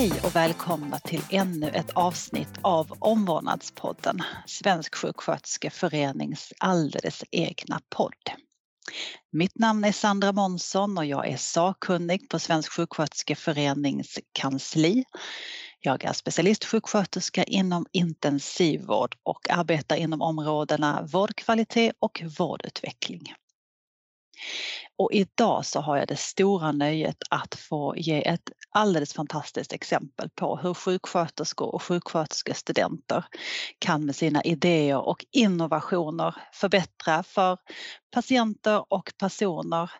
Hej och välkomna till ännu ett avsnitt av Omvårdnadspodden, Svensk sjuksköterskeförenings alldeles egna podd. Mitt namn är Sandra Månsson och jag är sakkunnig på Svensk sjuksköterskeförenings kansli. Jag är specialistsjuksköterska inom intensivvård och arbetar inom områdena vårdkvalitet och vårdutveckling. Och idag så har jag det stora nöjet att få ge ett alldeles fantastiskt exempel på hur sjuksköterskor och sjuksköterskestudenter kan med sina idéer och innovationer förbättra för patienter och personer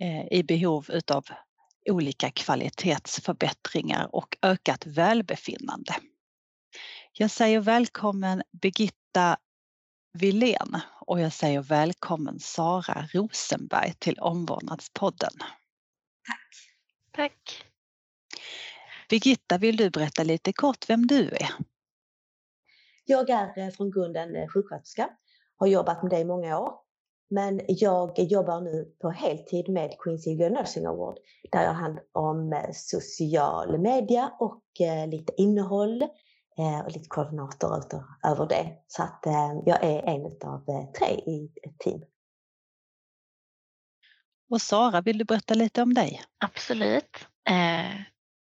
eh, i behov utav olika kvalitetsförbättringar och ökat välbefinnande. Jag säger välkommen Birgitta Wilén och jag säger välkommen Sara Rosenberg till Omvårdnadspodden. Tack. Tack. Birgitta, vill du berätta lite kort vem du är? Jag är eh, från grunden eh, sjuksköterska, har jobbat med det i många år. Men jag jobbar nu på heltid med Queen Silvia Nursing Award där jag har hand om eh, social media och lite innehåll Eh, och lite koordinator över det. Så att eh, jag är en av eh, tre i ett team. Och Sara, vill du berätta lite om dig? Absolut.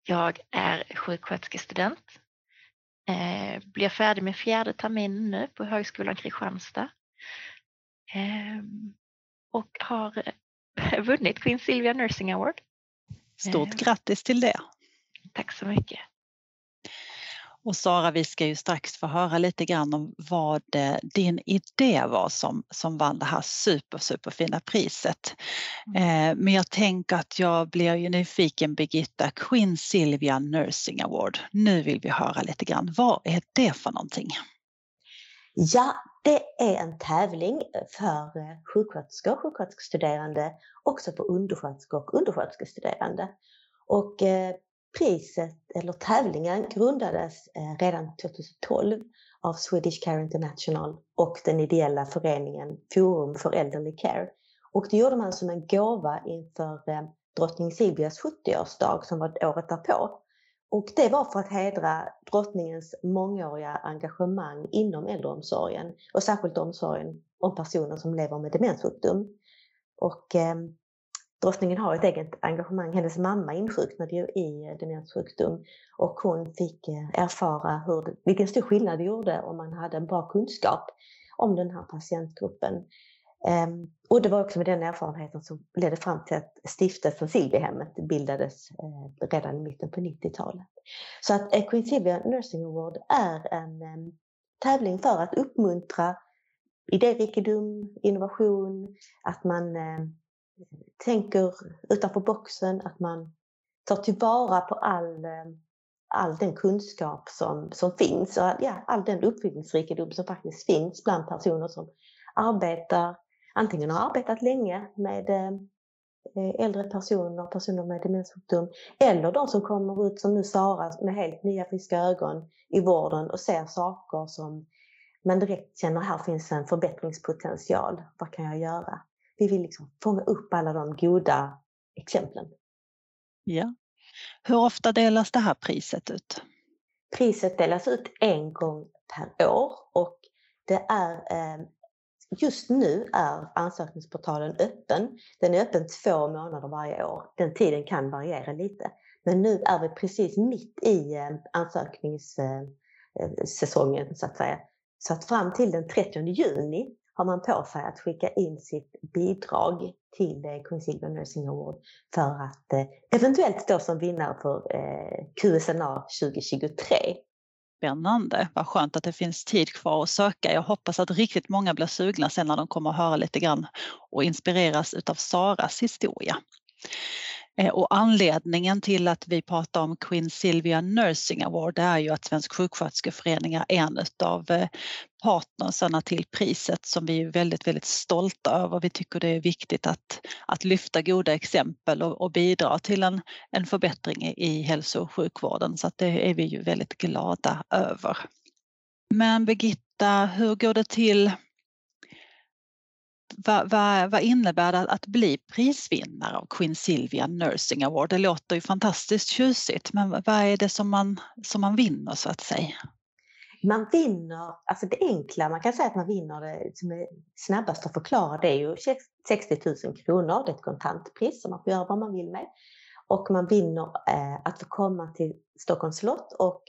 Jag är sjuksköterskestudent. Blir färdig med fjärde terminen nu på Högskolan Kristianstad. Och har vunnit Queen Silvia Nursing Award. Stort grattis till det! Tack så mycket! Och Sara, vi ska ju strax få höra lite grann om vad eh, din idé var som, som vann det här super, superfina priset. Mm. Eh, men jag tänker att jag blir ju nyfiken Birgitta, Queen Silvia Nursing Award. Nu vill vi höra lite grann, vad är det för någonting? Ja, det är en tävling för eh, sjuksköterskor sjuksköterskestuderande, också för undersköterskor och undersköterskestuderande. Och priset, eller tävlingen, grundades eh, redan 2012 av Swedish Care International och den ideella föreningen Forum för Elderly Care. Och det gjorde man som en gåva inför eh, drottning Silvias 70-årsdag som var året därpå. Och det var för att hedra drottningens mångåriga engagemang inom äldreomsorgen och särskilt omsorgen om personer som lever med demenssjukdom. Och ehm, drottningen har ett eget engagemang. Hennes mamma insjuknade ju i eh, demenssjukdom och hon fick eh, erfara hur, vilken stor skillnad det gjorde om man hade en bra kunskap om den här patientgruppen. Ehm, och det var också med den erfarenheten som ledde fram till att stiftelsen Silviahemmet bildades eh, redan i mitten på 90-talet. Så att Queen Silvia Nursing Award är en ehm, tävling för att uppmuntra idérikedom, innovation, att man ehm, tänker utanför boxen, att man tar tillvara på all, eh, all den kunskap som, som finns och ja, all den uppfinningsrikedom som faktiskt finns bland personer som arbetar, antingen har arbetat länge med eh, äldre personer, personer med demenssjukdom eller de som kommer ut som nu Sara med helt nya friska ögon i vården och ser saker som man direkt känner här finns en förbättringspotential. Vad kan jag göra? Vi vill liksom fånga upp alla de goda exemplen. Ja. Hur ofta delas det här priset ut? Priset delas ut en gång per år och det är eh, Just nu är ansökningsportalen öppen. Den är öppen två månader varje år. Den tiden kan variera lite. Men nu är vi precis mitt i eh, ansökningssäsongen så att säga. Så att fram till den 30 juni har man på sig att skicka in sitt bidrag till eh, Queen Silver Nursing Award för att eh, eventuellt stå som vinnare för eh, QSNA 2023. Spännande, vad skönt att det finns tid kvar att söka. Jag hoppas att riktigt många blir sugna sen när de kommer att höra lite grann och inspireras utav Saras historia. Eh, och anledningen till att vi pratar om Queen Silvia Nursing Award är ju att Svensk sjuksköterskeförening är en av eh, partnersarna till priset som vi är väldigt, väldigt stolta över. Vi tycker det är viktigt att, att lyfta goda exempel och, och bidra till en, en förbättring i hälso och sjukvården så att det är vi ju väldigt glada över. Men Birgitta, hur går det till vad, vad, vad innebär det att bli prisvinnare av Queen Silvia Nursing Award? Det låter ju fantastiskt tjusigt, men vad är det som man, som man vinner så att säga? Man vinner, alltså det enkla, man kan säga att man vinner det som är snabbast att förklara, det är ju 60 000 kronor, det är ett kontantpris som man får göra vad man vill med. Och man vinner eh, att få komma till Stockholms slott och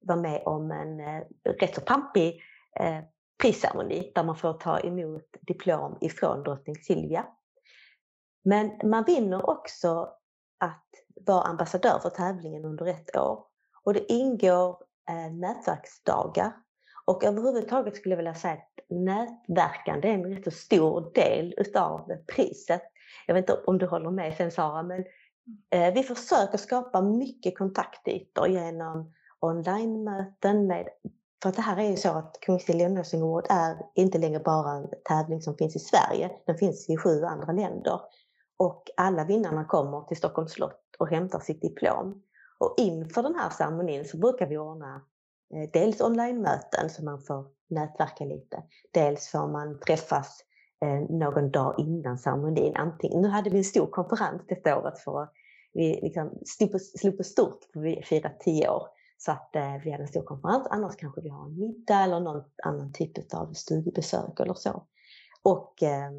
vara med om en eh, rätt så pampig eh, prisceremoni där man får ta emot diplom ifrån drottning Silvia. Men man vinner också att vara ambassadör för tävlingen under ett år. Och det ingår eh, nätverksdagar. Och överhuvudtaget skulle jag vilja säga att nätverkande är en rätt så stor del utav priset. Jag vet inte om du håller med sen Sara, men eh, vi försöker skapa mycket kontaktytor genom onlinemöten med för att det här är ju så att Kungsilja Nursing är inte längre bara en tävling som finns i Sverige, den finns i sju andra länder. Och alla vinnarna kommer till Stockholms slott och hämtar sitt diplom. Och inför den här ceremonin så brukar vi ordna eh, dels online-möten så man får nätverka lite. Dels får man träffas eh, någon dag innan ceremonin. Antingen, nu hade vi en stor konferens detta året för att vi liksom slog på stort för vi firar tio år. Så att eh, vi hade en stor konferens, annars kanske vi har en middag eller någon annan typ av studiebesök eller så. Och eh,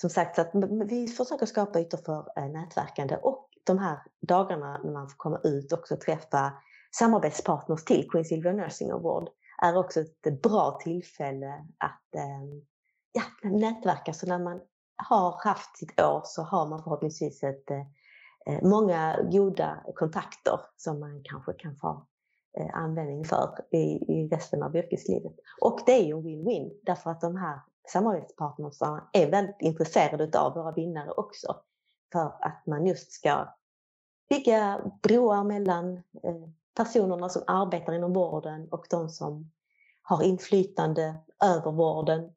som sagt, så att vi försöker skapa ytor för eh, nätverkande och de här dagarna när man får komma ut och också träffa samarbetspartners till Queen Silvia Nursing Award är också ett bra tillfälle att eh, ja, nätverka. Så när man har haft sitt år så har man förhoppningsvis ett eh, Eh, många goda kontakter som man kanske kan få eh, användning för i, i resten av yrkeslivet. Och det är ju en win-win därför att de här samarbetspartnerna är väldigt intresserade av våra vinnare också. För att man just ska bygga broar mellan eh, personerna som arbetar inom vården och de som har inflytande över vården,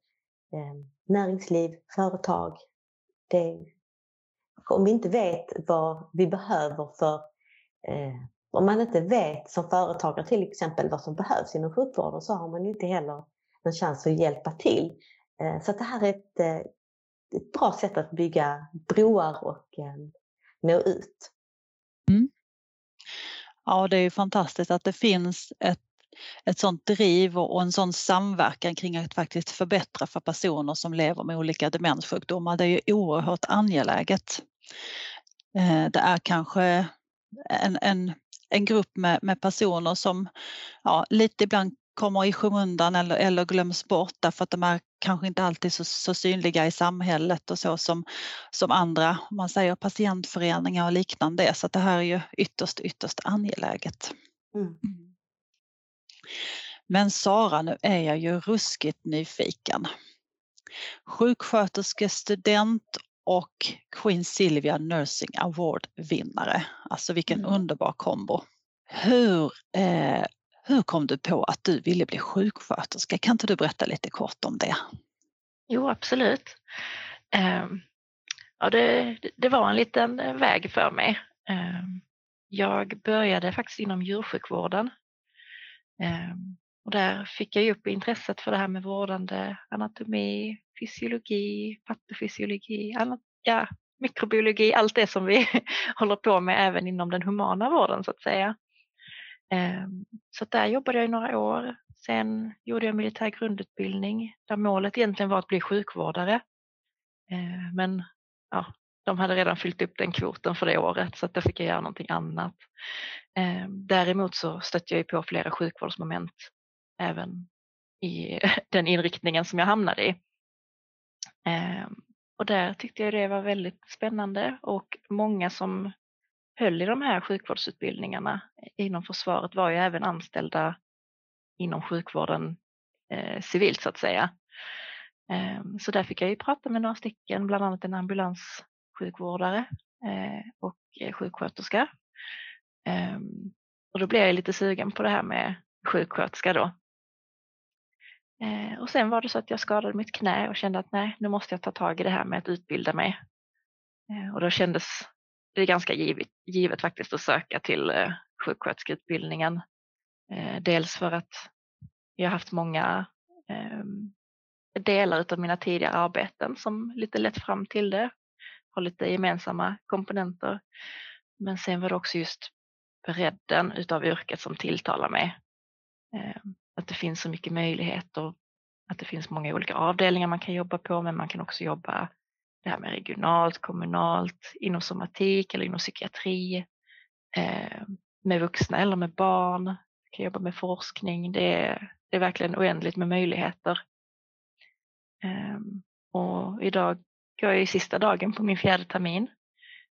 näringsliv, företag. Det om vi inte vet vad vi behöver för eh, om man inte vet som företagare till exempel vad som behövs inom sjukvården så har man ju inte heller en chans att hjälpa till. Eh, så det här är ett, eh, ett, bra sätt att bygga broar och eh, nå ut. Mm. Ja, det är ju fantastiskt att det finns ett ett sånt driv och en sån samverkan kring att faktiskt förbättra för personer som lever med olika demenssjukdomar. Det är ju oerhört angeläget. Eh, det är kanske en, en, en grupp med, med personer som ja, lite ibland kommer i skymundan eller, eller glöms bort därför att de är kanske inte alltid så, så synliga i samhället och så som, som andra, om man säger patientföreningar och liknande. Så det här är ju ytterst, ytterst angeläget. Mm. mm. Men Sara, nu är jag ju ruskigt nyfiken. Sjuksköterskestudent och Queen Silvia Nursing Award-vinnare. Alltså vilken mm. underbar kombo. Hur, eh, hur kom du på att du ville bli sjuksköterska? Kan inte du berätta lite kort om det? Jo, absolut. Eh, ja, det, det, var en liten väg för mig. Eh, jag började faktiskt inom djursjukvården. Och där fick jag upp intresset för det här med vårdande anatomi, fysiologi, patofysiologi, ja, mikrobiologi, allt det som vi håller på med även inom den humana vården så att säga. Ehm, så där jobbade jag i några år. Sen gjorde jag militär grundutbildning där målet egentligen var att bli sjukvårdare. Ehm, men ja, de hade redan fyllt upp den kvoten för det året så att då fick jag göra någonting annat. Ehm, däremot så stötte jag på flera sjukvårdsmoment även i den inriktningen som jag hamnade i. Ehm, och där tyckte jag det var väldigt spännande och många som höll i de här sjukvårdsutbildningarna inom försvaret var ju även anställda inom sjukvården eh, civilt så att säga. Ehm, så där fick jag ju prata med några stycken, bland annat en ambulanssjukvårdare eh, och eh, sjuksköterska. Ehm, och då blev jag lite sugen på det här med sjuksköterska då. Eh, och sen var det så att jag skadade mitt knä och kände att nej, nu måste jag ta tag i det här med att utbilda mig. Eh, och då kändes det ganska givet, givet faktiskt att söka till eh, sjuksköterskeutbildningen. Eh, dels för att jag har haft många ehm, delar av mina tidigare arbeten som lite lett fram till det. Har lite gemensamma komponenter. Men sen var det också just bredden utav yrket som tilltalar mig. Ehm, att det finns så mycket möjligheter, att det finns många olika avdelningar man kan jobba på, men man kan också jobba det här med regionalt, kommunalt, inom somatik eller inom psykiatri, eh, med vuxna eller med barn, man kan jobba med forskning. Det är, det är verkligen oändligt med möjligheter. Eh, och idag går jag i sista dagen på min fjärde termin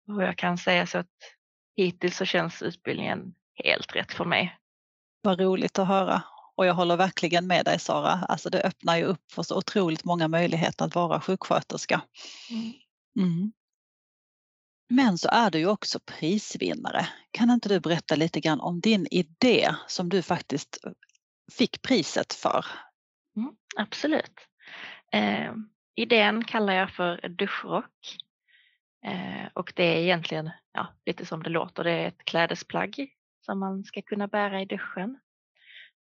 och jag kan säga så att hittills så känns utbildningen helt rätt för mig. Vad roligt att höra. Och jag håller verkligen med dig Sara. Alltså det öppnar ju upp för så otroligt många möjligheter att vara sjuksköterska. Mm. Mm. Men så är du ju också prisvinnare. Kan inte du berätta lite grann om din idé som du faktiskt fick priset för? Mm, absolut. Eh, idén kallar jag för duschrock. Eh, och det är egentligen ja, lite som det låter, det är ett klädesplagg som man ska kunna bära i duschen.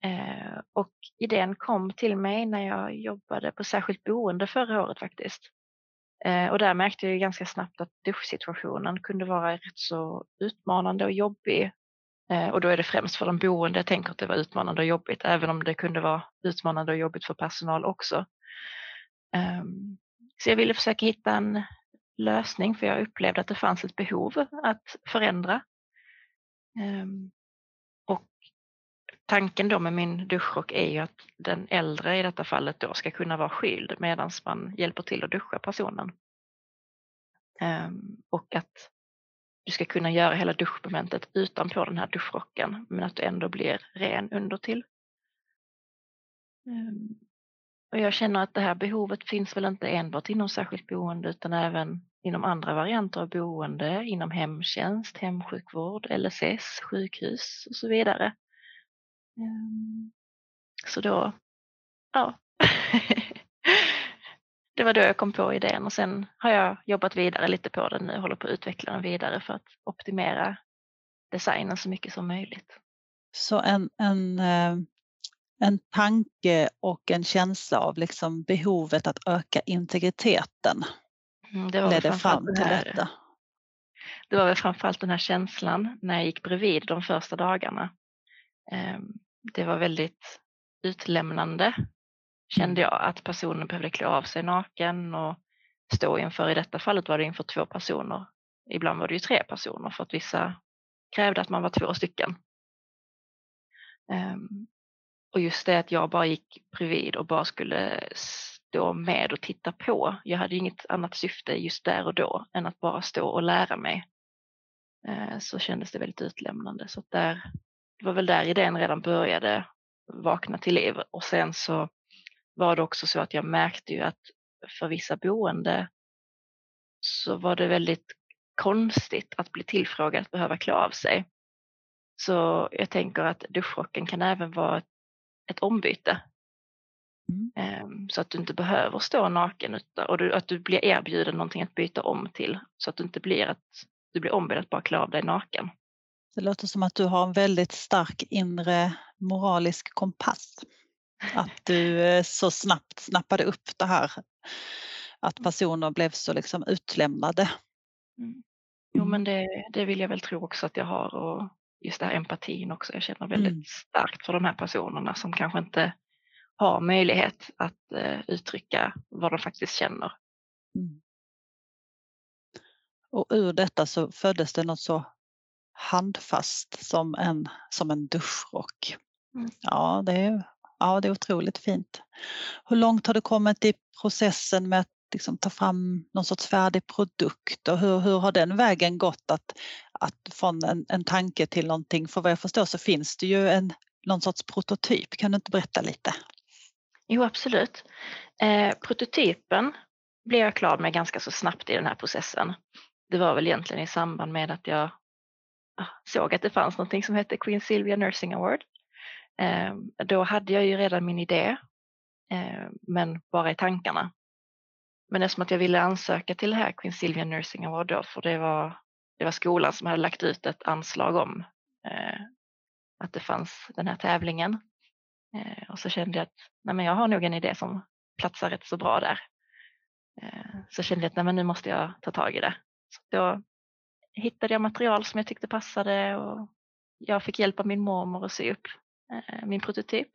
Eh, och idén kom till mig när jag jobbade på särskilt boende förra året faktiskt. Eh, och där märkte jag ganska snabbt att duschsituationen kunde vara rätt så utmanande och jobbig. Eh, och då är det främst för de boende jag tänker att det var utmanande och jobbigt, även om det kunde vara utmanande och jobbigt för personal också. Ehm, så jag ville försöka hitta en lösning för jag upplevde att det fanns ett behov att förändra. Ehm, Tanken då med min duschrock är ju att den äldre i detta fallet då ska kunna vara skyld medan man hjälper till att duscha personen. Ehm, och att du ska kunna göra hela duschmomentet utanpå den här duschrocken men att du ändå blir ren undertill. Ehm, och jag känner att det här behovet finns väl inte enbart inom särskilt boende utan även inom andra varianter av boende, inom hemtjänst, hemsjukvård, LSS, sjukhus och så vidare. Ehm, så då, ja. det var då jag kom på idén och sen har jag jobbat vidare lite på den nu, håller på att utveckla den vidare för att optimera designen så mycket som möjligt. Så en, en eh, en tanke och en känsla av liksom behovet att öka integriteten mm, det ledde fram till här, detta. Det var väl framförallt den här känslan när jag gick bredvid de första dagarna. Ehm, det var väldigt utlämnande kände mm. jag att personen behövde klä av sig naken och stå inför, i detta fallet var det inför två personer. Ibland var det ju tre personer för att vissa krävde att man var två stycken. Ehm, och just det att jag bara gick bredvid och bara skulle stå med och titta på. Jag hade inget annat syfte just där och då än att bara stå och lära mig. Eh, så kändes det väldigt utlämnande. Så där, det var väl där idén redan började vakna till liv. Och sen så var det också så att jag märkte ju att för vissa boende så var det väldigt konstigt att bli tillfrågad att behöva klä av sig. Så jag tänker att duschrocken kan även vara ett ett ombyte. Mm. Ehm, så att du inte behöver stå naken och att du blir erbjuden någonting att byta om till så att du inte blir att du blir ombedd att bara klä av dig naken. Det låter som att du har en väldigt stark inre moralisk kompass. Att du eh, så snabbt snappade upp det här att mm. personer blev så liksom utlämnade. Mm. Jo men det, det vill jag väl tro också att jag har och just det här empatin också. Jag känner väldigt mm. starkt för de här personerna som kanske inte har möjlighet att eh, uttrycka vad de faktiskt känner. Mm. Och ur detta så föddes det något så handfast som en, som en duschrock. Mm. Ja, det är, ja, det är otroligt fint. Hur långt har du kommit i processen med att liksom ta fram någon sorts färdig produkt och hur, hur har den vägen gått att, att från en, en tanke till någonting? För vad jag förstår så finns det ju en, någon sorts prototyp. Kan du inte berätta lite? Jo, absolut. Eh, prototypen blev jag klar med ganska så snabbt i den här processen. Det var väl egentligen i samband med att jag Ah, såg att det fanns någonting som hette Queen Silvia Nursing Award. Ehm, då hade jag ju redan min idé, ehm, men bara i tankarna. Men eftersom att jag ville ansöka till det här Queen Silvia Nursing Award då, för det var, det var skolan som hade lagt ut ett anslag om eh, att det fanns den här tävlingen. Eh, och så kände jag att nej men jag har nog en idé som platsar rätt så bra där. Eh, så kände jag att nej, men nu måste jag ta tag i det. Så då hittade jag material som jag tyckte passade och jag fick hjälp av min mormor att sy upp eh, min prototyp.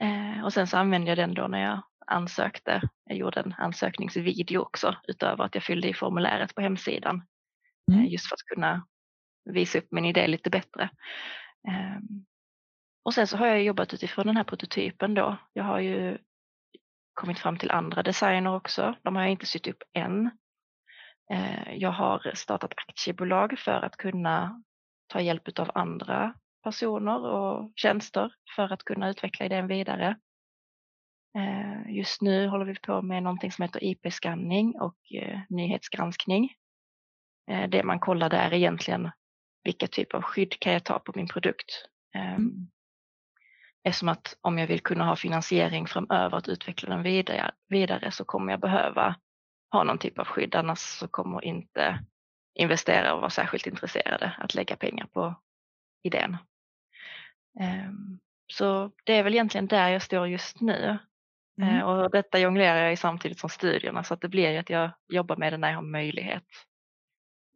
Eh, och sen så använde jag den då när jag ansökte. Jag gjorde en ansökningsvideo också utöver att jag fyllde i formuläret på hemsidan. Mm. Just för att kunna visa upp min idé lite bättre. Ehm, och sen så har jag jobbat utifrån den här prototypen då. Jag har ju kommit fram till andra designer också. De har jag inte sytt upp än. Eh, jag har startat aktiebolag för att kunna ta hjälp av andra personer och tjänster för att kunna utveckla idén vidare. Eh, just nu håller vi på med någonting som heter IP-skanning och eh, nyhetsgranskning. Det man kollar där är egentligen vilka typer av skydd kan jag ta på min produkt. Mm. Ehm, Eftersom att om jag vill kunna ha finansiering framöver att utveckla den vidare, vidare så kommer jag behöva ha någon typ av skydd, annars så kommer inte investerare vara särskilt intresserade att lägga pengar på idén. Ehm, så det är väl egentligen där jag står just nu. Mm. Eh, och detta jonglerar jag i samtidigt som studierna så att det blir ju att jag jobbar med det när jag har möjlighet.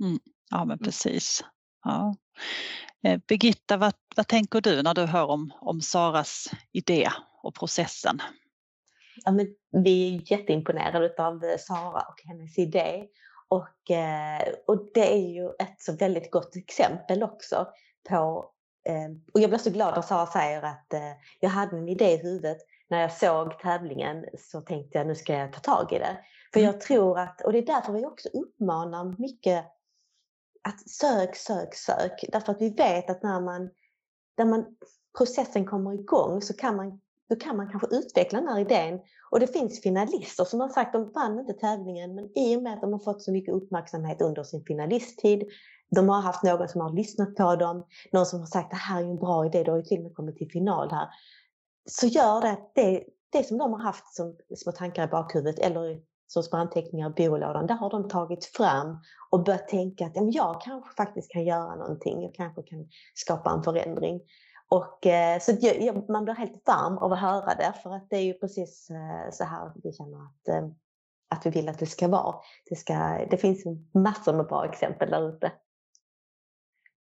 Mm. Ja men mm. precis. Ja. Eh, Birgitta, vad, vad tänker du när du hör om, om Saras idé och processen? Ja, men vi är jätteimponerade av eh, Sara och hennes idé. Och, eh, och det är ju ett så väldigt gott exempel också på och jag blir så glad när Sara säger att jag hade en idé i huvudet. När jag såg tävlingen så tänkte jag nu ska jag ta tag i det. För mm. jag tror att, och det är därför vi också uppmanar mycket att sök, sök, sök. Därför att vi vet att när man, när man processen kommer igång så kan man, då kan man kanske utveckla den här idén. Och det finns finalister som har sagt att de vann inte tävlingen men i och med att de har fått så mycket uppmärksamhet under sin finalisttid de har haft någon som har lyssnat på dem, någon som har sagt att det här är en bra idé, du har ju till och med kommit till final här. Så gör det att det, det som de har haft som små tankar i bakhuvudet eller som små anteckningar i byrålådan, där har de tagit fram och börjat tänka att jag kanske faktiskt kan göra någonting, jag kanske kan skapa en förändring. Och, eh, så man blir helt varm av att höra det, för att det är ju precis eh, så här vi känner att, eh, att vi vill att det ska vara. Det, ska, det finns massor med bra exempel där ute.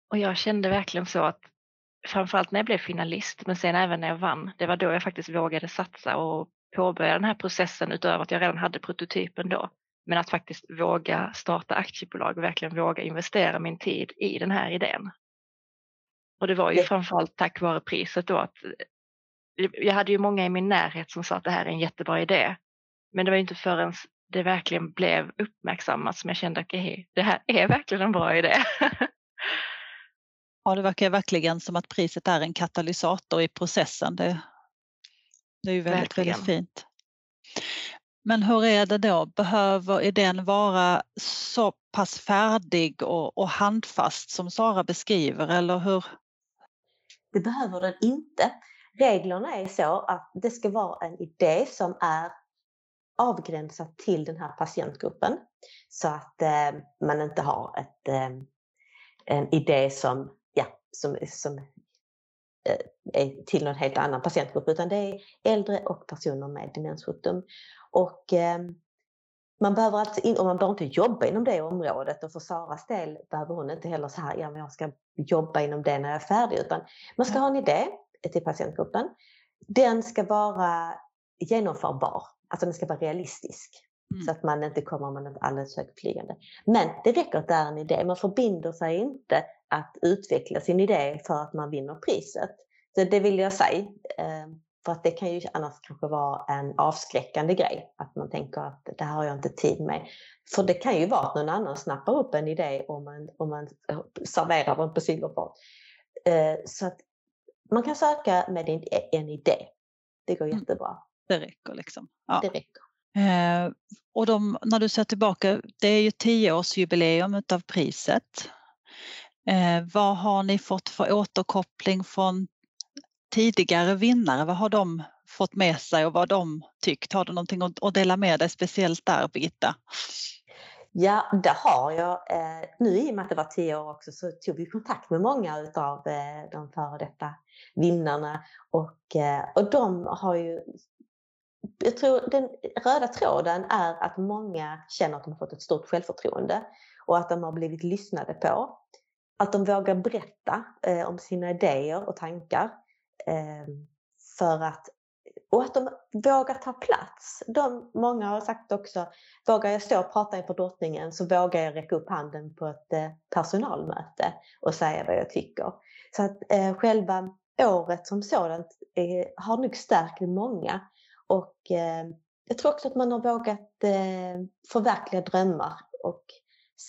Och jag kände verkligen så att framförallt när jag blev finalist, men sen även när jag vann, det var då jag faktiskt vågade satsa och påbörja den här processen utöver att jag redan hade prototypen då. Men att faktiskt våga starta aktiebolag och verkligen våga investera min tid i den här idén. Och det var ju framförallt tack vare priset då att eh, jag hade ju många i min närhet som sa att det här är en jättebra idé. Men det var inte förrän det verkligen blev uppmärksammat som jag kände att okay, det här är verkligen en bra idé. ja, det verkar verkligen som att priset är en katalysator i processen. Det det är ju väldigt, Verkligen. väldigt fint. Men hur är det då, behöver idén vara så pass färdig och, och handfast som Sara beskriver eller hur? Det behöver den inte. Reglerna är så att det ska vara en idé som är avgränsad till den här patientgruppen så att eh, man inte har ett, eh, en idé som, ja, som, som Eh, till någon helt annan patientgrupp utan det är äldre och personer med demenssjukdom. Och eh, man behöver alltså in, och man behöver inte jobba inom det området och för Saras del behöver hon inte heller så här, ja men jag ska jobba inom det när jag är färdig utan man ska ha en idé till patientgruppen. Den ska vara genomförbar, alltså den ska vara realistisk. Mm. Så att man inte kommer med något alldeles högtflygande. Men det räcker att det är en idé. Man förbinder sig inte att utveckla sin idé för att man vinner priset. Så det vill jag säga. För att det kan ju annars kanske vara en avskräckande grej. Att man tänker att det här har jag inte tid med. För det kan ju vara att någon annan snappar upp en idé om man, om man serverar den på silverfat. Ehm, så att man kan söka med en idé. Det går mm. jättebra. Det räcker liksom. Ja. Det räcker. Eh, och de, när du ser tillbaka, det är ju tioårsjubileum av priset. Eh, vad har ni fått för återkoppling från tidigare vinnare? Vad har de fått med sig och vad de tyckt? Har du någonting att dela med dig speciellt där Birgitta? Ja, det har jag. Eh, nu i och med att det var tio år också så tog vi kontakt med många av eh, de före detta vinnarna och, eh, och de har ju jag tror den röda tråden är att många känner att de har fått ett stort självförtroende och att de har blivit lyssnade på. Att de vågar berätta om sina idéer och tankar. Eh, för att, och att de vågar ta plats. De, många har sagt också, vågar jag stå och prata inför drottningen så vågar jag räcka upp handen på ett eh, personalmöte och säga vad jag tycker. Så att eh, själva året som sådant eh, har nog stärkt många. Och eh, jag tror också att man har vågat eh, förverkliga drömmar och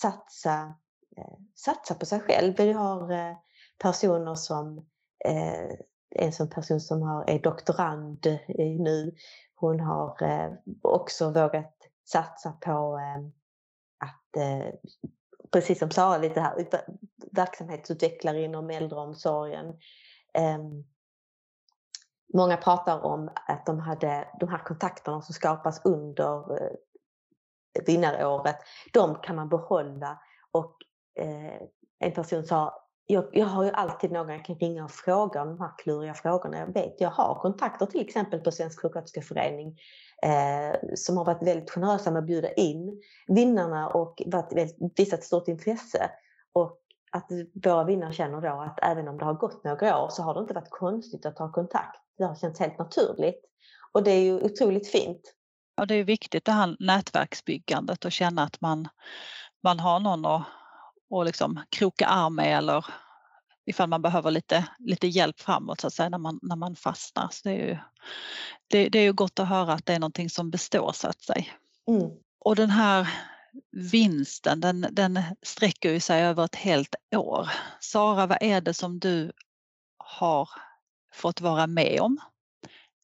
satsa, eh, satsa på sig själv. Vi har eh, personer som eh, en sån person som har, är doktorand nu. Hon har eh, också vågat satsa på ehm, att, eh, precis som Sara lite här, verksamhetsutvecklare inom äldreomsorgen. Ehm, många pratar om att de hade de här kontakterna som skapas under eh, vinnaråret, de kan man behålla. Och en person sa, jag, jag, har ju alltid någon jag kan ringa och fråga om de här kluriga frågorna. Jag vet, jag har kontakter till exempel på Svensk sjuksköterskeförening eh, som har varit väldigt generösa med att bjuda in vinnarna och varit väldigt, visat stort intresse. Och att våra vinnare känner då att även om det har gått några år så har det inte varit konstigt att ta kontakt. Det har känts helt naturligt. Och det är ju otroligt fint. Ja, det är viktigt det här nätverksbyggandet och känna att man, man har någon att, att liksom kroka arm med eller ifall man behöver lite, lite hjälp framåt så att säga när man, när man fastnar. Så det, är ju, det, det är ju gott att höra att det är någonting som består så att säga. Mm. Och den här vinsten den, den sträcker sig över ett helt år. Sara, vad är det som du har fått vara med om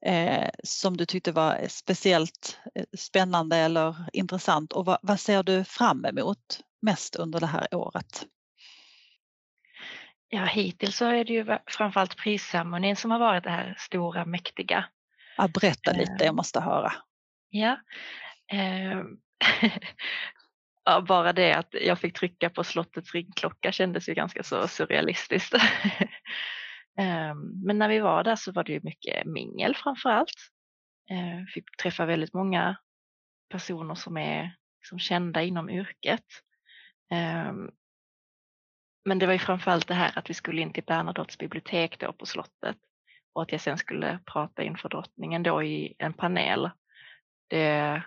eh, som du tyckte var speciellt eh, spännande eller intressant och vad, vad ser du fram emot mest under det här året? Ja, hittills så är det ju framförallt prisceremonin som har varit det här stora, mäktiga. Ja, berätta lite, jag ehm. måste höra. Ja. Eh, ja, bara det att jag fick trycka på slottets ringklocka kändes ju ganska så surrealistiskt. Ehm, men när vi var där så var det ju mycket mingel framför allt. Ehm, fick träffa väldigt många personer som är liksom kända inom yrket. Ehm, men det var ju framförallt det här att vi skulle in till Bernadottes bibliotek då på slottet och att jag sen skulle prata inför drottningen då i en panel. Det,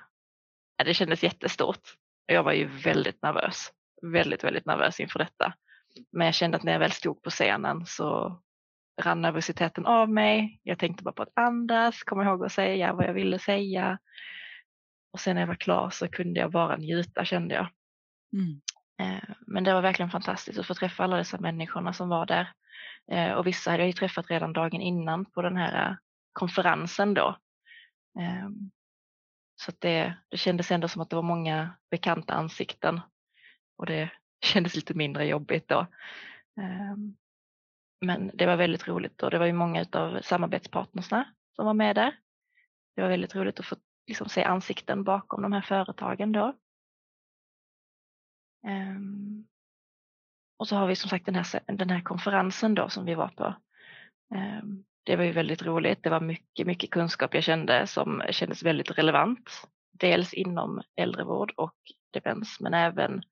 det kändes jättestort. Jag var ju väldigt nervös, väldigt, väldigt nervös inför detta. Men jag kände att när jag väl stod på scenen så rann nervositeten av mig. Jag tänkte bara på att andas, komma ihåg att säga vad jag ville säga. Och sen när jag var klar så kunde jag bara njuta kände jag. Mm. Eh, men det var verkligen fantastiskt att få träffa alla dessa människorna som var där. Eh, och vissa hade jag ju träffat redan dagen innan på den här eh, konferensen då. Ehm, så det, det kändes ändå som att det var många bekanta ansikten och det kändes lite mindre jobbigt då. Ehm, men det var väldigt roligt och det var ju många av samarbetspartnerna som var med där. Det var väldigt roligt att få liksom, se ansikten bakom de här företagen då. Um, och så har vi som sagt den här, den här konferensen då som vi var på. Um, det var ju väldigt roligt. Det var mycket, mycket kunskap jag kände som kändes väldigt relevant. Dels inom äldrevård och demens men även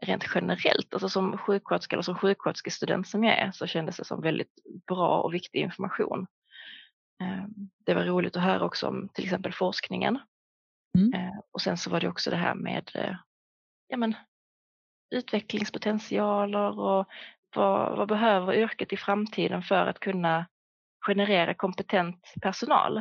rent generellt, alltså som sjuksköterska eller som sjuksköterskestudent som jag är så kändes det som väldigt bra och viktig information. Ehm, det var roligt att höra också om till exempel forskningen. Mm. Ehm, och sen så var det också det här med eh, ja, men, utvecklingspotentialer och vad, vad behöver yrket i framtiden för att kunna generera kompetent personal.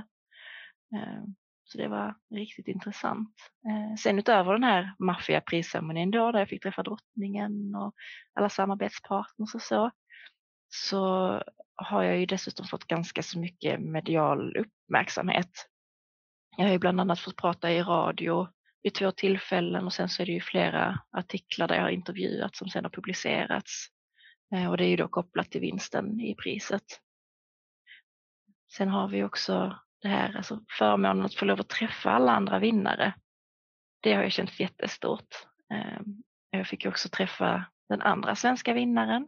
Eh, så det var riktigt intressant. Eh, sen utöver den här maffiaprisceremonin då, där jag fick träffa drottningen och alla samarbetspartners och så, så har jag ju dessutom fått ganska så mycket medial uppmärksamhet. Jag har ju bland annat fått prata i radio vid två tillfällen och sen så är det ju flera artiklar där jag har intervjuat som sen har publicerats. Eh, och det är ju då kopplat till vinsten i priset. Sen har vi också det här, alltså förmånen att få lov att träffa alla andra vinnare. Det har jag känt jättestort. Ehm, jag fick också träffa den andra svenska vinnaren,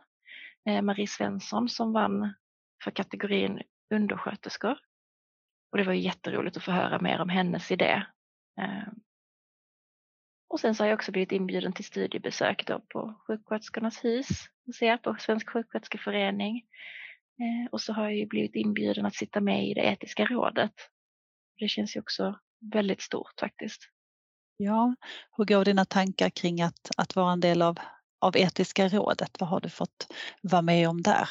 eh, Marie Svensson som vann för kategorin undersköterskor. Och det var jätteroligt att få höra mer om hennes idé. Ehm, och sen så har jag också blivit inbjuden till studiebesök då på Sjuksköterskornas hus, på Svensk sjuksköterskeförening. Eh, och så har jag ju blivit inbjuden att sitta med i det etiska rådet. Det känns ju också väldigt stort faktiskt. Ja, hur går dina tankar kring att, att vara en del av, av etiska rådet? Vad har du fått vara med om där?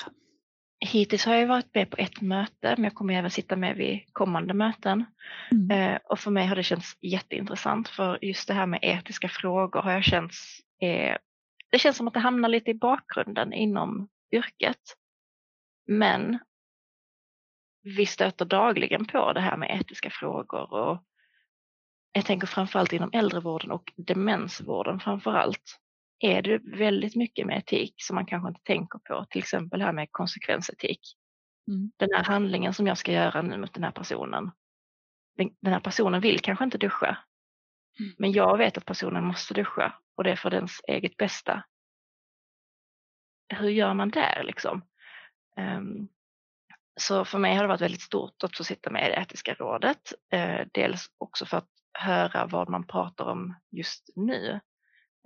Hittills har jag varit med på ett möte, men jag kommer även sitta med vid kommande möten. Mm. Eh, och för mig har det känts jätteintressant, för just det här med etiska frågor har jag känt, eh, det känns som att det hamnar lite i bakgrunden inom yrket. Men vi stöter dagligen på det här med etiska frågor och jag tänker framförallt inom äldrevården och demensvården framförallt är det väldigt mycket med etik som man kanske inte tänker på, till exempel här med konsekvensetik. Mm. Den här handlingen som jag ska göra nu mot den här personen. Den här personen vill kanske inte duscha, mm. men jag vet att personen måste duscha och det är för dens eget bästa. Hur gör man där liksom? Um, så för mig har det varit väldigt stort att få sitta med i det etiska rådet. Uh, dels också för att höra vad man pratar om just nu.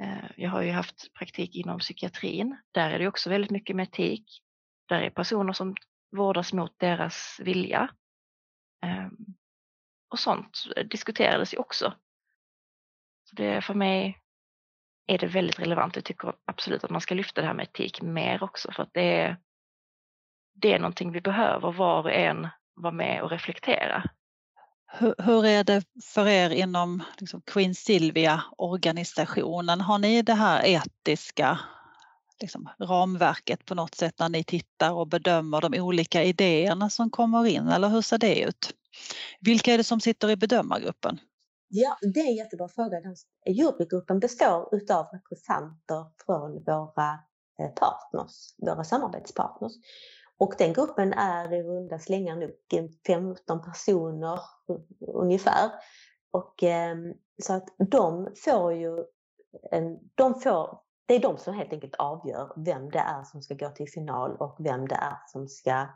Eh, jag har ju haft praktik inom psykiatrin. Där är det också väldigt mycket med etik. Där är personer som vårdas mot deras vilja. Ehm, och sånt diskuterades ju också. Så det för mig är det väldigt relevant. Jag tycker absolut att man ska lyfta det här med etik mer också för att det är, det är någonting vi behöver var och en vara med och reflektera. Hur, hur är det för er inom liksom Queen Silvia-organisationen? Har ni det här etiska liksom, ramverket på något sätt när ni tittar och bedömer de olika idéerna som kommer in eller hur ser det ut? Vilka är det som sitter i bedömargruppen? Ja, det är en jättebra fråga. Jurygruppen består utav representanter från våra eh, partners, våra samarbetspartners. Och den gruppen är i runda slängar nog 15 personer ungefär. Och, eh, så att de får ju de får, det är de som helt enkelt avgör vem det är som ska gå till final och vem det är som ska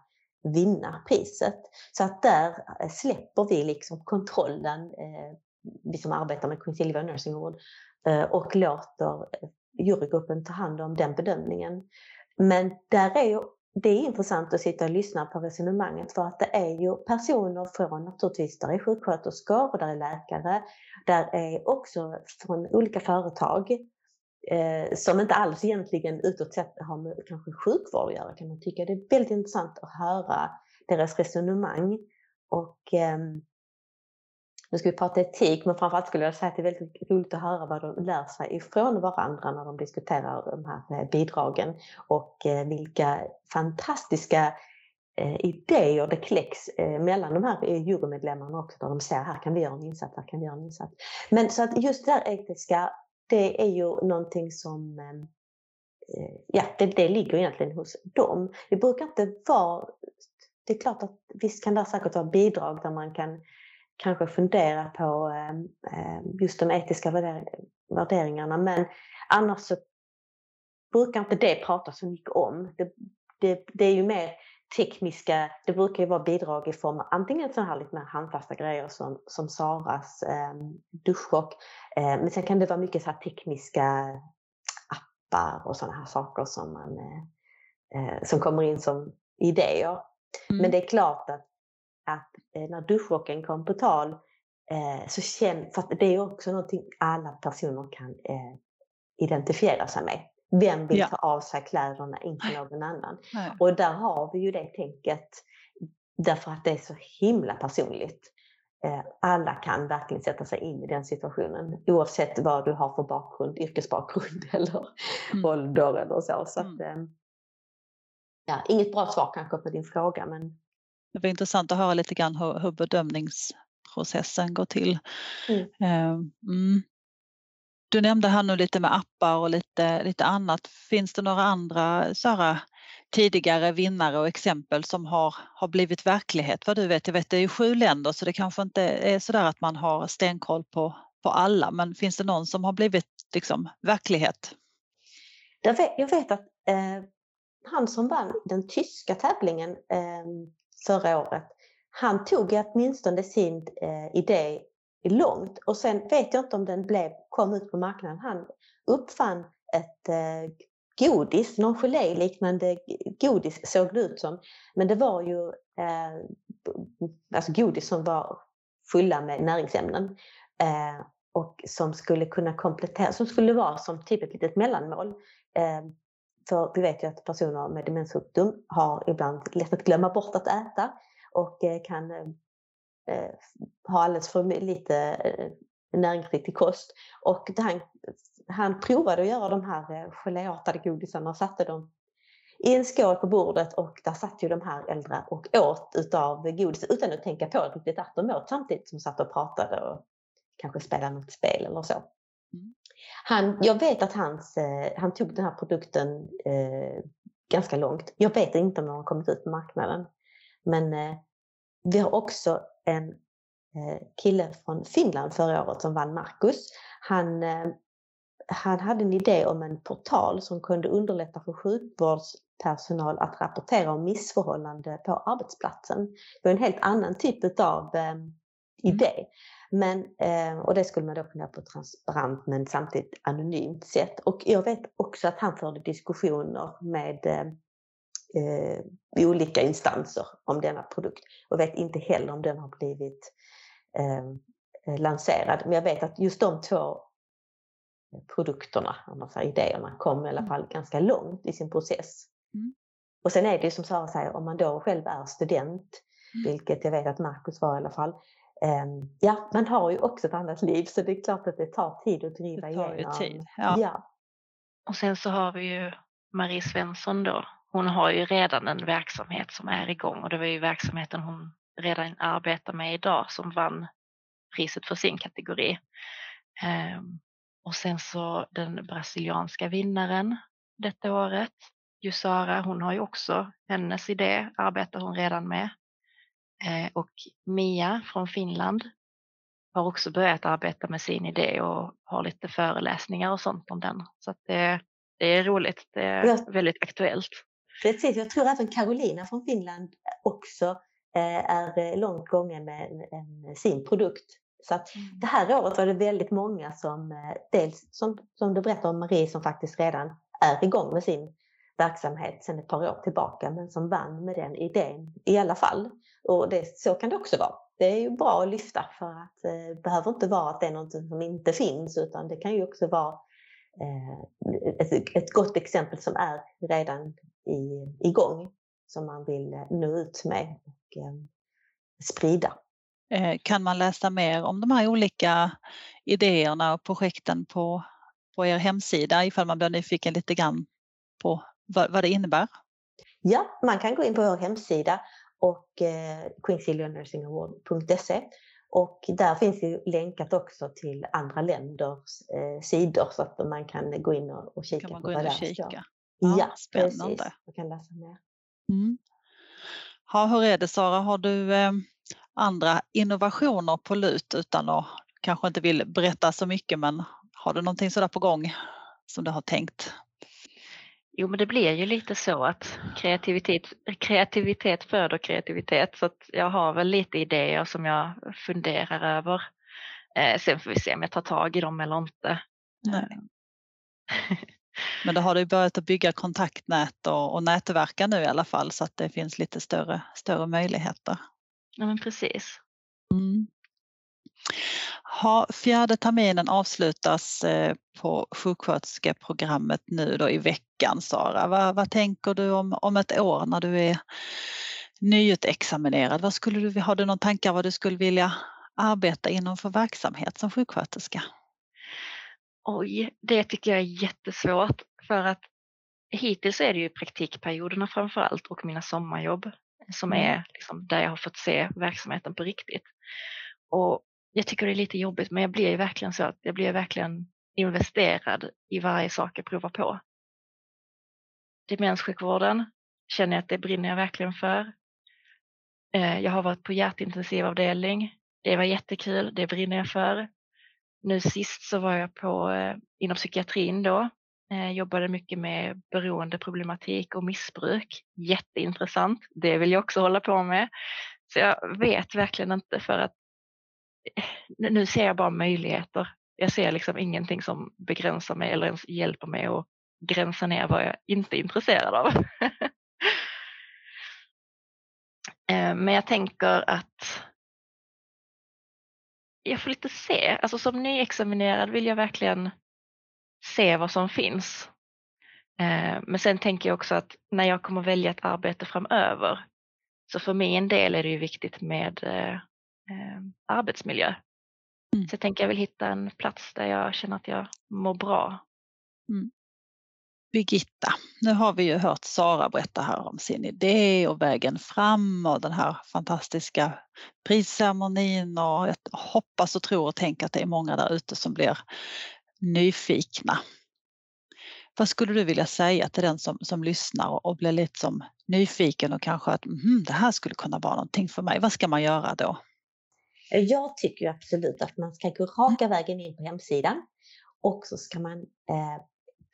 vinna priset. Så att där eh, släpper vi liksom kontrollen, eh, vi som arbetar med Queen Silvia Nursing Award, eh, och låter eh, jurygruppen ta hand om den bedömningen. Men där är ju det är intressant att sitta och lyssna på resonemanget för att det är ju personer från naturligtvis, där är sjuksköterskor och där är läkare, där är också från olika företag eh, som inte alls egentligen utåt sett har med kanske sjukvård att göra kan man tycka. Det är väldigt intressant att höra deras resonemang och eh, nu ska vi prata etik, men framförallt skulle jag säga att det är väldigt roligt att höra vad de lär sig ifrån varandra när de diskuterar de här eh, bidragen och eh, vilka fantastiska eh, idéer det kläcks mellan de här jurymedlemmarna också, där de säger här kan vi göra en insats, här kan vi göra en insats. Men så att just det där etiska, det är ju någonting som ehm, ja, det, det ligger egentligen hos dem. Det brukar inte vara, det är klart att visst kan det säkert vara bidrag där man kan kanske fundera på ehm, ehm, just de etiska värderingarna. Men annars så brukar inte det prata så mycket om. Det, det, det är ju mer tekniska, det brukar ju vara bidrag i form av antingen så här lite mer handfasta grejer som, som Saras eh, duschchock. Eh, men sen kan det vara mycket så här tekniska appar och sådana här saker som, man, eh, eh som kommer in som idéer. Mm. Men det är klart att att eh, när duschchocken kom på tal eh, så känn, för det är också någonting alla personer kan eh, identifiera sig med. Vem vill ja. ta av sig kläderna, inte någon annan. Nej. Och där har vi ju det tänket därför att det är så himla personligt. Alla kan verkligen sätta sig in i den situationen oavsett vad du har för bakgrund, yrkesbakgrund eller mm. ålder eller så. så att, mm. ja, inget bra svar kanske på din fråga men det var intressant att höra lite grann hur, hur bedömningsprocessen går till. Mm. Ehm, mm. Du nämnde här nu lite med appar och lite, lite annat. Finns det några andra så här, tidigare vinnare och exempel som har, har blivit verklighet vad du vet? Jag vet det är ju sju länder så det kanske inte är så där att man har stenkoll på, på alla men finns det någon som har blivit liksom, verklighet? Jag vet, jag vet att eh, han som vann den tyska tävlingen eh, förra året. han tog åtminstone sin eh, idé långt och sen vet jag inte om den blev, kom ut på marknaden. Han uppfann ett eh, godis, någon gelé-liknande godis såg det ut som. Men det var ju eh, alltså godis som var fulla med näringsämnen. Eh, och som skulle kunna komplettera, som skulle vara som typ ett litet mellanmål. Eh, för vi vet ju att personer med demenssjukdom har ibland lätt att glömma bort att äta och eh, kan eh, eh, ha alldeles för lite eh, näringsriktig kost. Och han, han provade att göra de här eh, geléartade godisarna och satte dem i en skål på bordet och där satt ju de här äldre och åt utav godiset utan att tänka på riktigt att de åt samtidigt som satt och pratade och kanske spelade något spel eller så. Mm. Han, jag vet att hans, han tog den här produkten eh, ganska långt. Jag vet inte om den har kommit ut på marknaden. Men eh, vi har också en eh, kille från Finland förra året som vann Marcus. Han, eh, han hade en idé om en portal som kunde underlätta för sjukvårdspersonal att rapportera om missförhållande på arbetsplatsen. Det var en helt annan typ av mm. idé. Men, och det skulle man då kunna göra på ett transparent men samtidigt anonymt sätt. Och jag vet också att han förde diskussioner med eh, i olika instanser om denna produkt och vet inte heller om den har blivit eh, eh lanserad. Men jag vet att just de två produkterna, alltså idéerna, kom i alla mm. fall ganska långt i sin process. Mm. Och sen är det ju som Sara säger, om man då själv är student, mm. vilket jag vet att Marcus var i alla fall, eh, ja, man har ju också ett annat liv så det är klart att det tar tid att driva det tar igenom. Ju tid. Ja. ja. Och sen så har vi ju Marie Svensson då hon har ju redan en verksamhet som är igång och det var ju verksamheten hon redan arbetar med idag som vann priset för sin kategori. Um, och sen så den brasilianska vinnaren detta året, Jusara, hon har ju också, hennes idé arbetar hon redan med. Uh, och Mia från Finland har också börjat arbeta med sin idé och har lite föreläsningar och sånt om den. Så det, det är roligt, det är väldigt aktuellt. Precis, jag tror även Carolina från Finland också eh, är eh, långt gången med sin produkt. Så att mm. det här året var det väldigt många som, eh, dels som, som du berättade om Marie som faktiskt redan är igång med sin verksamhet sedan ett par år tillbaka men som vann med den idén i alla fall. Och det, så kan det också vara. Det är ju bra att lyfta för att eh, det behöver inte vara att det är något som inte finns utan det kan ju också vara eh, ett, ett gott exempel som är redan i, igång som man vill eh, nå ut med och eh, sprida. Kan man läsa mer om de här olika idéerna och projekten på, på er hemsida ifall man blir nyfiken lite grann på vad, vad det innebär? Ja, man kan gå in på vår hemsida och eh, queensilvernursinghaward.se och där finns ju länkat också till andra länders eh, sidor så att man kan gå in och, och kika kan man på gå in och kika? Ja, ja spännande. Precis. Jag kan läsa mer. Mm. Ja, hur är det Sara, har du eh, andra innovationer på lut utan att kanske inte vill berätta så mycket men har du någonting sådär på gång som du har tänkt? Jo, men det blir ju lite så att kreativitet, kreativitet föder kreativitet så att jag har väl lite idéer som jag funderar över. Eh, sen får vi se om jag tar tag i dem eller inte. Nej. Men då har du börjat att bygga kontaktnät och, och nätverka nu i alla fall så att det finns lite större, större möjligheter. Ja men precis. Mm. Ha, fjärde terminen avslutas eh, på sjuksköterskeprogrammet nu då i veckan Sara. Vad, vad tänker du om, om ett år när du är nyutexaminerad? Vad skulle du, har du någon tankar vad du skulle vilja arbeta inom för verksamhet som sjuksköterska? Oj, det tycker jag är jättesvårt för att hittills är det ju praktikperioderna framför allt och mina sommarjobb som mm. är liksom där jag har fått se verksamheten på riktigt. Och jag tycker det är lite jobbigt men jag blir ju verkligen så att jag blir verkligen investerad i varje sak jag provar på. Demenssjukvården känner jag att det brinner jag verkligen för. Eh, jag har varit på hjärtintensivavdelning. Det var jättekul, det brinner jag för. Nu sist så var jag på, eh, inom psykiatrin då, Jag jobbade mycket med beroendeproblematik och missbruk. Jätteintressant, det vill jag också hålla på med. Så jag vet verkligen inte för att nu ser jag bara möjligheter. Jag ser liksom ingenting som begränsar mig eller ens hjälper mig att gränsa ner vad jag inte är intresserad av. Eh, men jag tänker att jag får lite se, alltså som nyexaminerad vill jag verkligen se vad som finns. Eh, men sen tänker jag också att när jag kommer välja ett arbete framöver så för min del är det ju viktigt med eh, eh, arbetsmiljö. Mm. Så jag tänker jag vill hitta en plats där jag känner att jag mår bra. Mm. Birgitta, nu har vi ju hört Sara berätta här om sin idé och vägen fram och den här fantastiska prisceremonin och jag hoppas och tror och tänker att det är många där ute som blir nyfikna. Vad skulle du vilja säga till den som, som lyssnar och blir lite som nyfiken och kanske att mm, det här skulle kunna vara någonting för mig. Vad ska man göra då? Jag tycker absolut att man ska gå raka vägen in på hemsidan och så ska man eh,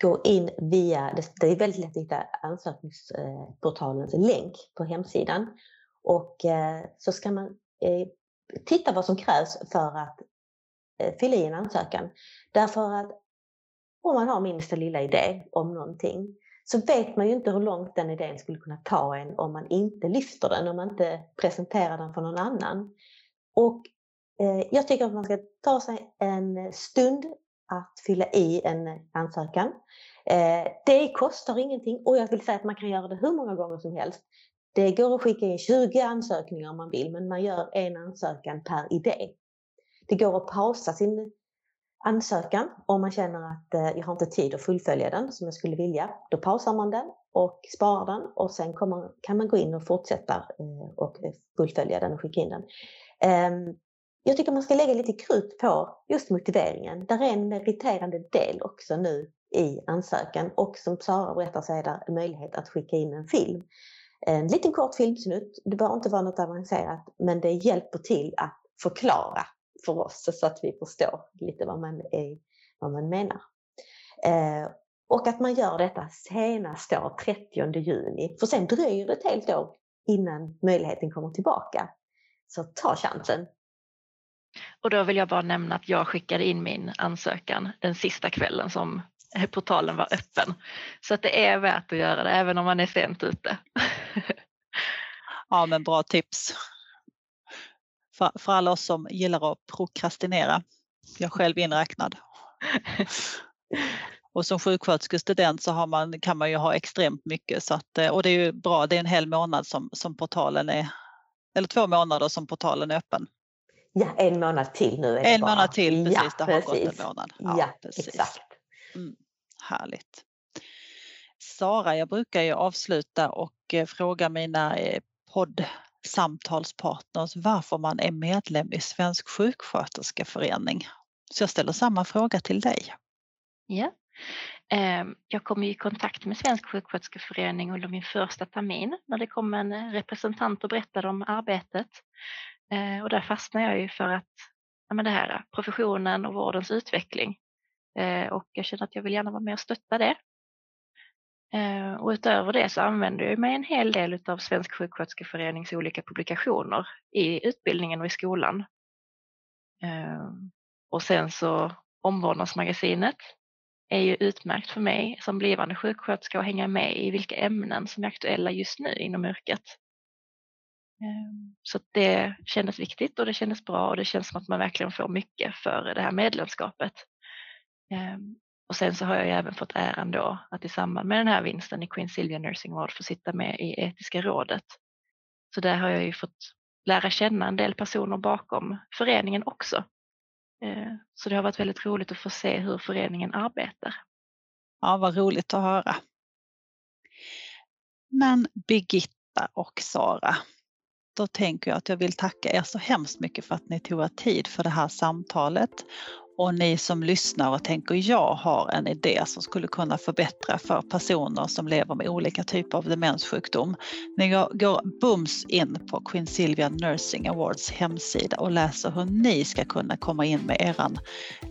gå in via, det är väldigt lätt att hitta ansökningsportalens länk på hemsidan. Och eh, så ska man eh, titta vad som krävs för att eh, fylla i en ansökan. Därför att om man har minsta lilla idé om någonting så vet man ju inte hur långt den idén skulle kunna ta en om man inte lyfter den, om man inte presenterar den för någon annan. Och eh, jag tycker att man ska ta sig en stund att fylla i en ansökan. Eh, det kostar ingenting och jag vill säga att man kan göra det hur många gånger som helst. Det går att skicka in 20 ansökningar om man vill, men man gör en ansökan per idé. Det går att pausa sin ansökan om man känner att eh, jag har inte tid att fullfölja den som jag skulle vilja. Då pausar man den och sparar den och sen kommer, kan man gå in och fortsätta eh, och fullfölja den och skicka in den. Ehm, jag tycker man ska lägga lite krut på just motiveringen. Där är en meriterande del också nu i ansökan och som Sara berättar så är det en möjlighet att skicka in en film. En liten kort filmsnutt, det behöver inte vara något avancerat men det hjälper till att förklara för oss så att vi förstår lite vad man, är, vad man menar. Eh, och att man gör detta senast då 30 juni, för sen dröjer det ett helt år innan möjligheten kommer tillbaka. Så ta chansen, och då vill jag bara nämna att jag skickade in min ansökan den sista kvällen som portalen var öppen. Så att det är värt att göra det även om man är sent ute. ja men bra tips. För, för alla oss som gillar att prokrastinera. Jag själv inräknad. Och som sjuksköterskestudent så har man, kan man ju ha extremt mycket så att, och det är ju bra, det är en hel månad som, som portalen är, eller två månader som portalen är öppen. Ja, en månad till nu. en månad till, precis. Ja, det har precis. gått en månad. Ja, ja precis. exakt. Mm, härligt. Sara, jag brukar ju avsluta och eh, fråga mina eh, poddsamtalspartners varför man är medlem i Svensk sjuksköterskeförening. Så jag ställer samma fråga till dig. Ja. Ehm, jag kom i kontakt med Svensk sjuksköterskeförening under min första termin när det kom en eh, representant och berättade om arbetet. Ehm, och där fastnade jag ju för att ja, men det här professionen och vårdens utveckling. Ehm, och jag känner att jag vill gärna vara med och stötta det. Och utöver det så använder jag mig en hel del av Svensk sjuksköterskeförenings olika publikationer i utbildningen och i skolan. Och sen så Omvårdnadsmagasinet är ju utmärkt för mig som blivande sjuksköterska att hänga med i vilka ämnen som är aktuella just nu inom yrket. Ehm, så det kändes viktigt och det kändes bra och det känns som att man verkligen får mycket för det här medlemskapet. Ehm, och sen så har jag även fått äran då att i samband med den här vinsten i Queen Silvia Nursing Award få sitta med i etiska rådet. Så där har jag ju fått lära känna en del personer bakom föreningen också. Eh, så det har varit väldigt roligt att få se hur föreningen arbetar. Ja, vad roligt att höra. Men Birgitta och Sara, då tänker jag att jag vill tacka er så hemskt mycket för att ni tog er tid för det här samtalet. Och ni som lyssnar och tänker jag har en idé som skulle kunna förbättra för personer som lever med olika typer av demenssjukdom. Ni går bums in på Queen Silvia Nursing Awards hemsida och läser hur ni ska kunna komma in med eran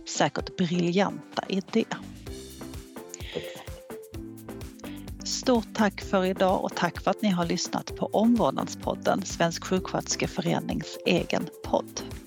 säkert briljanta idé. Stort tack för idag och tack för att ni har lyssnat på Omvårdnadspodden, Svensk sjuksköterskeförenings egen podd.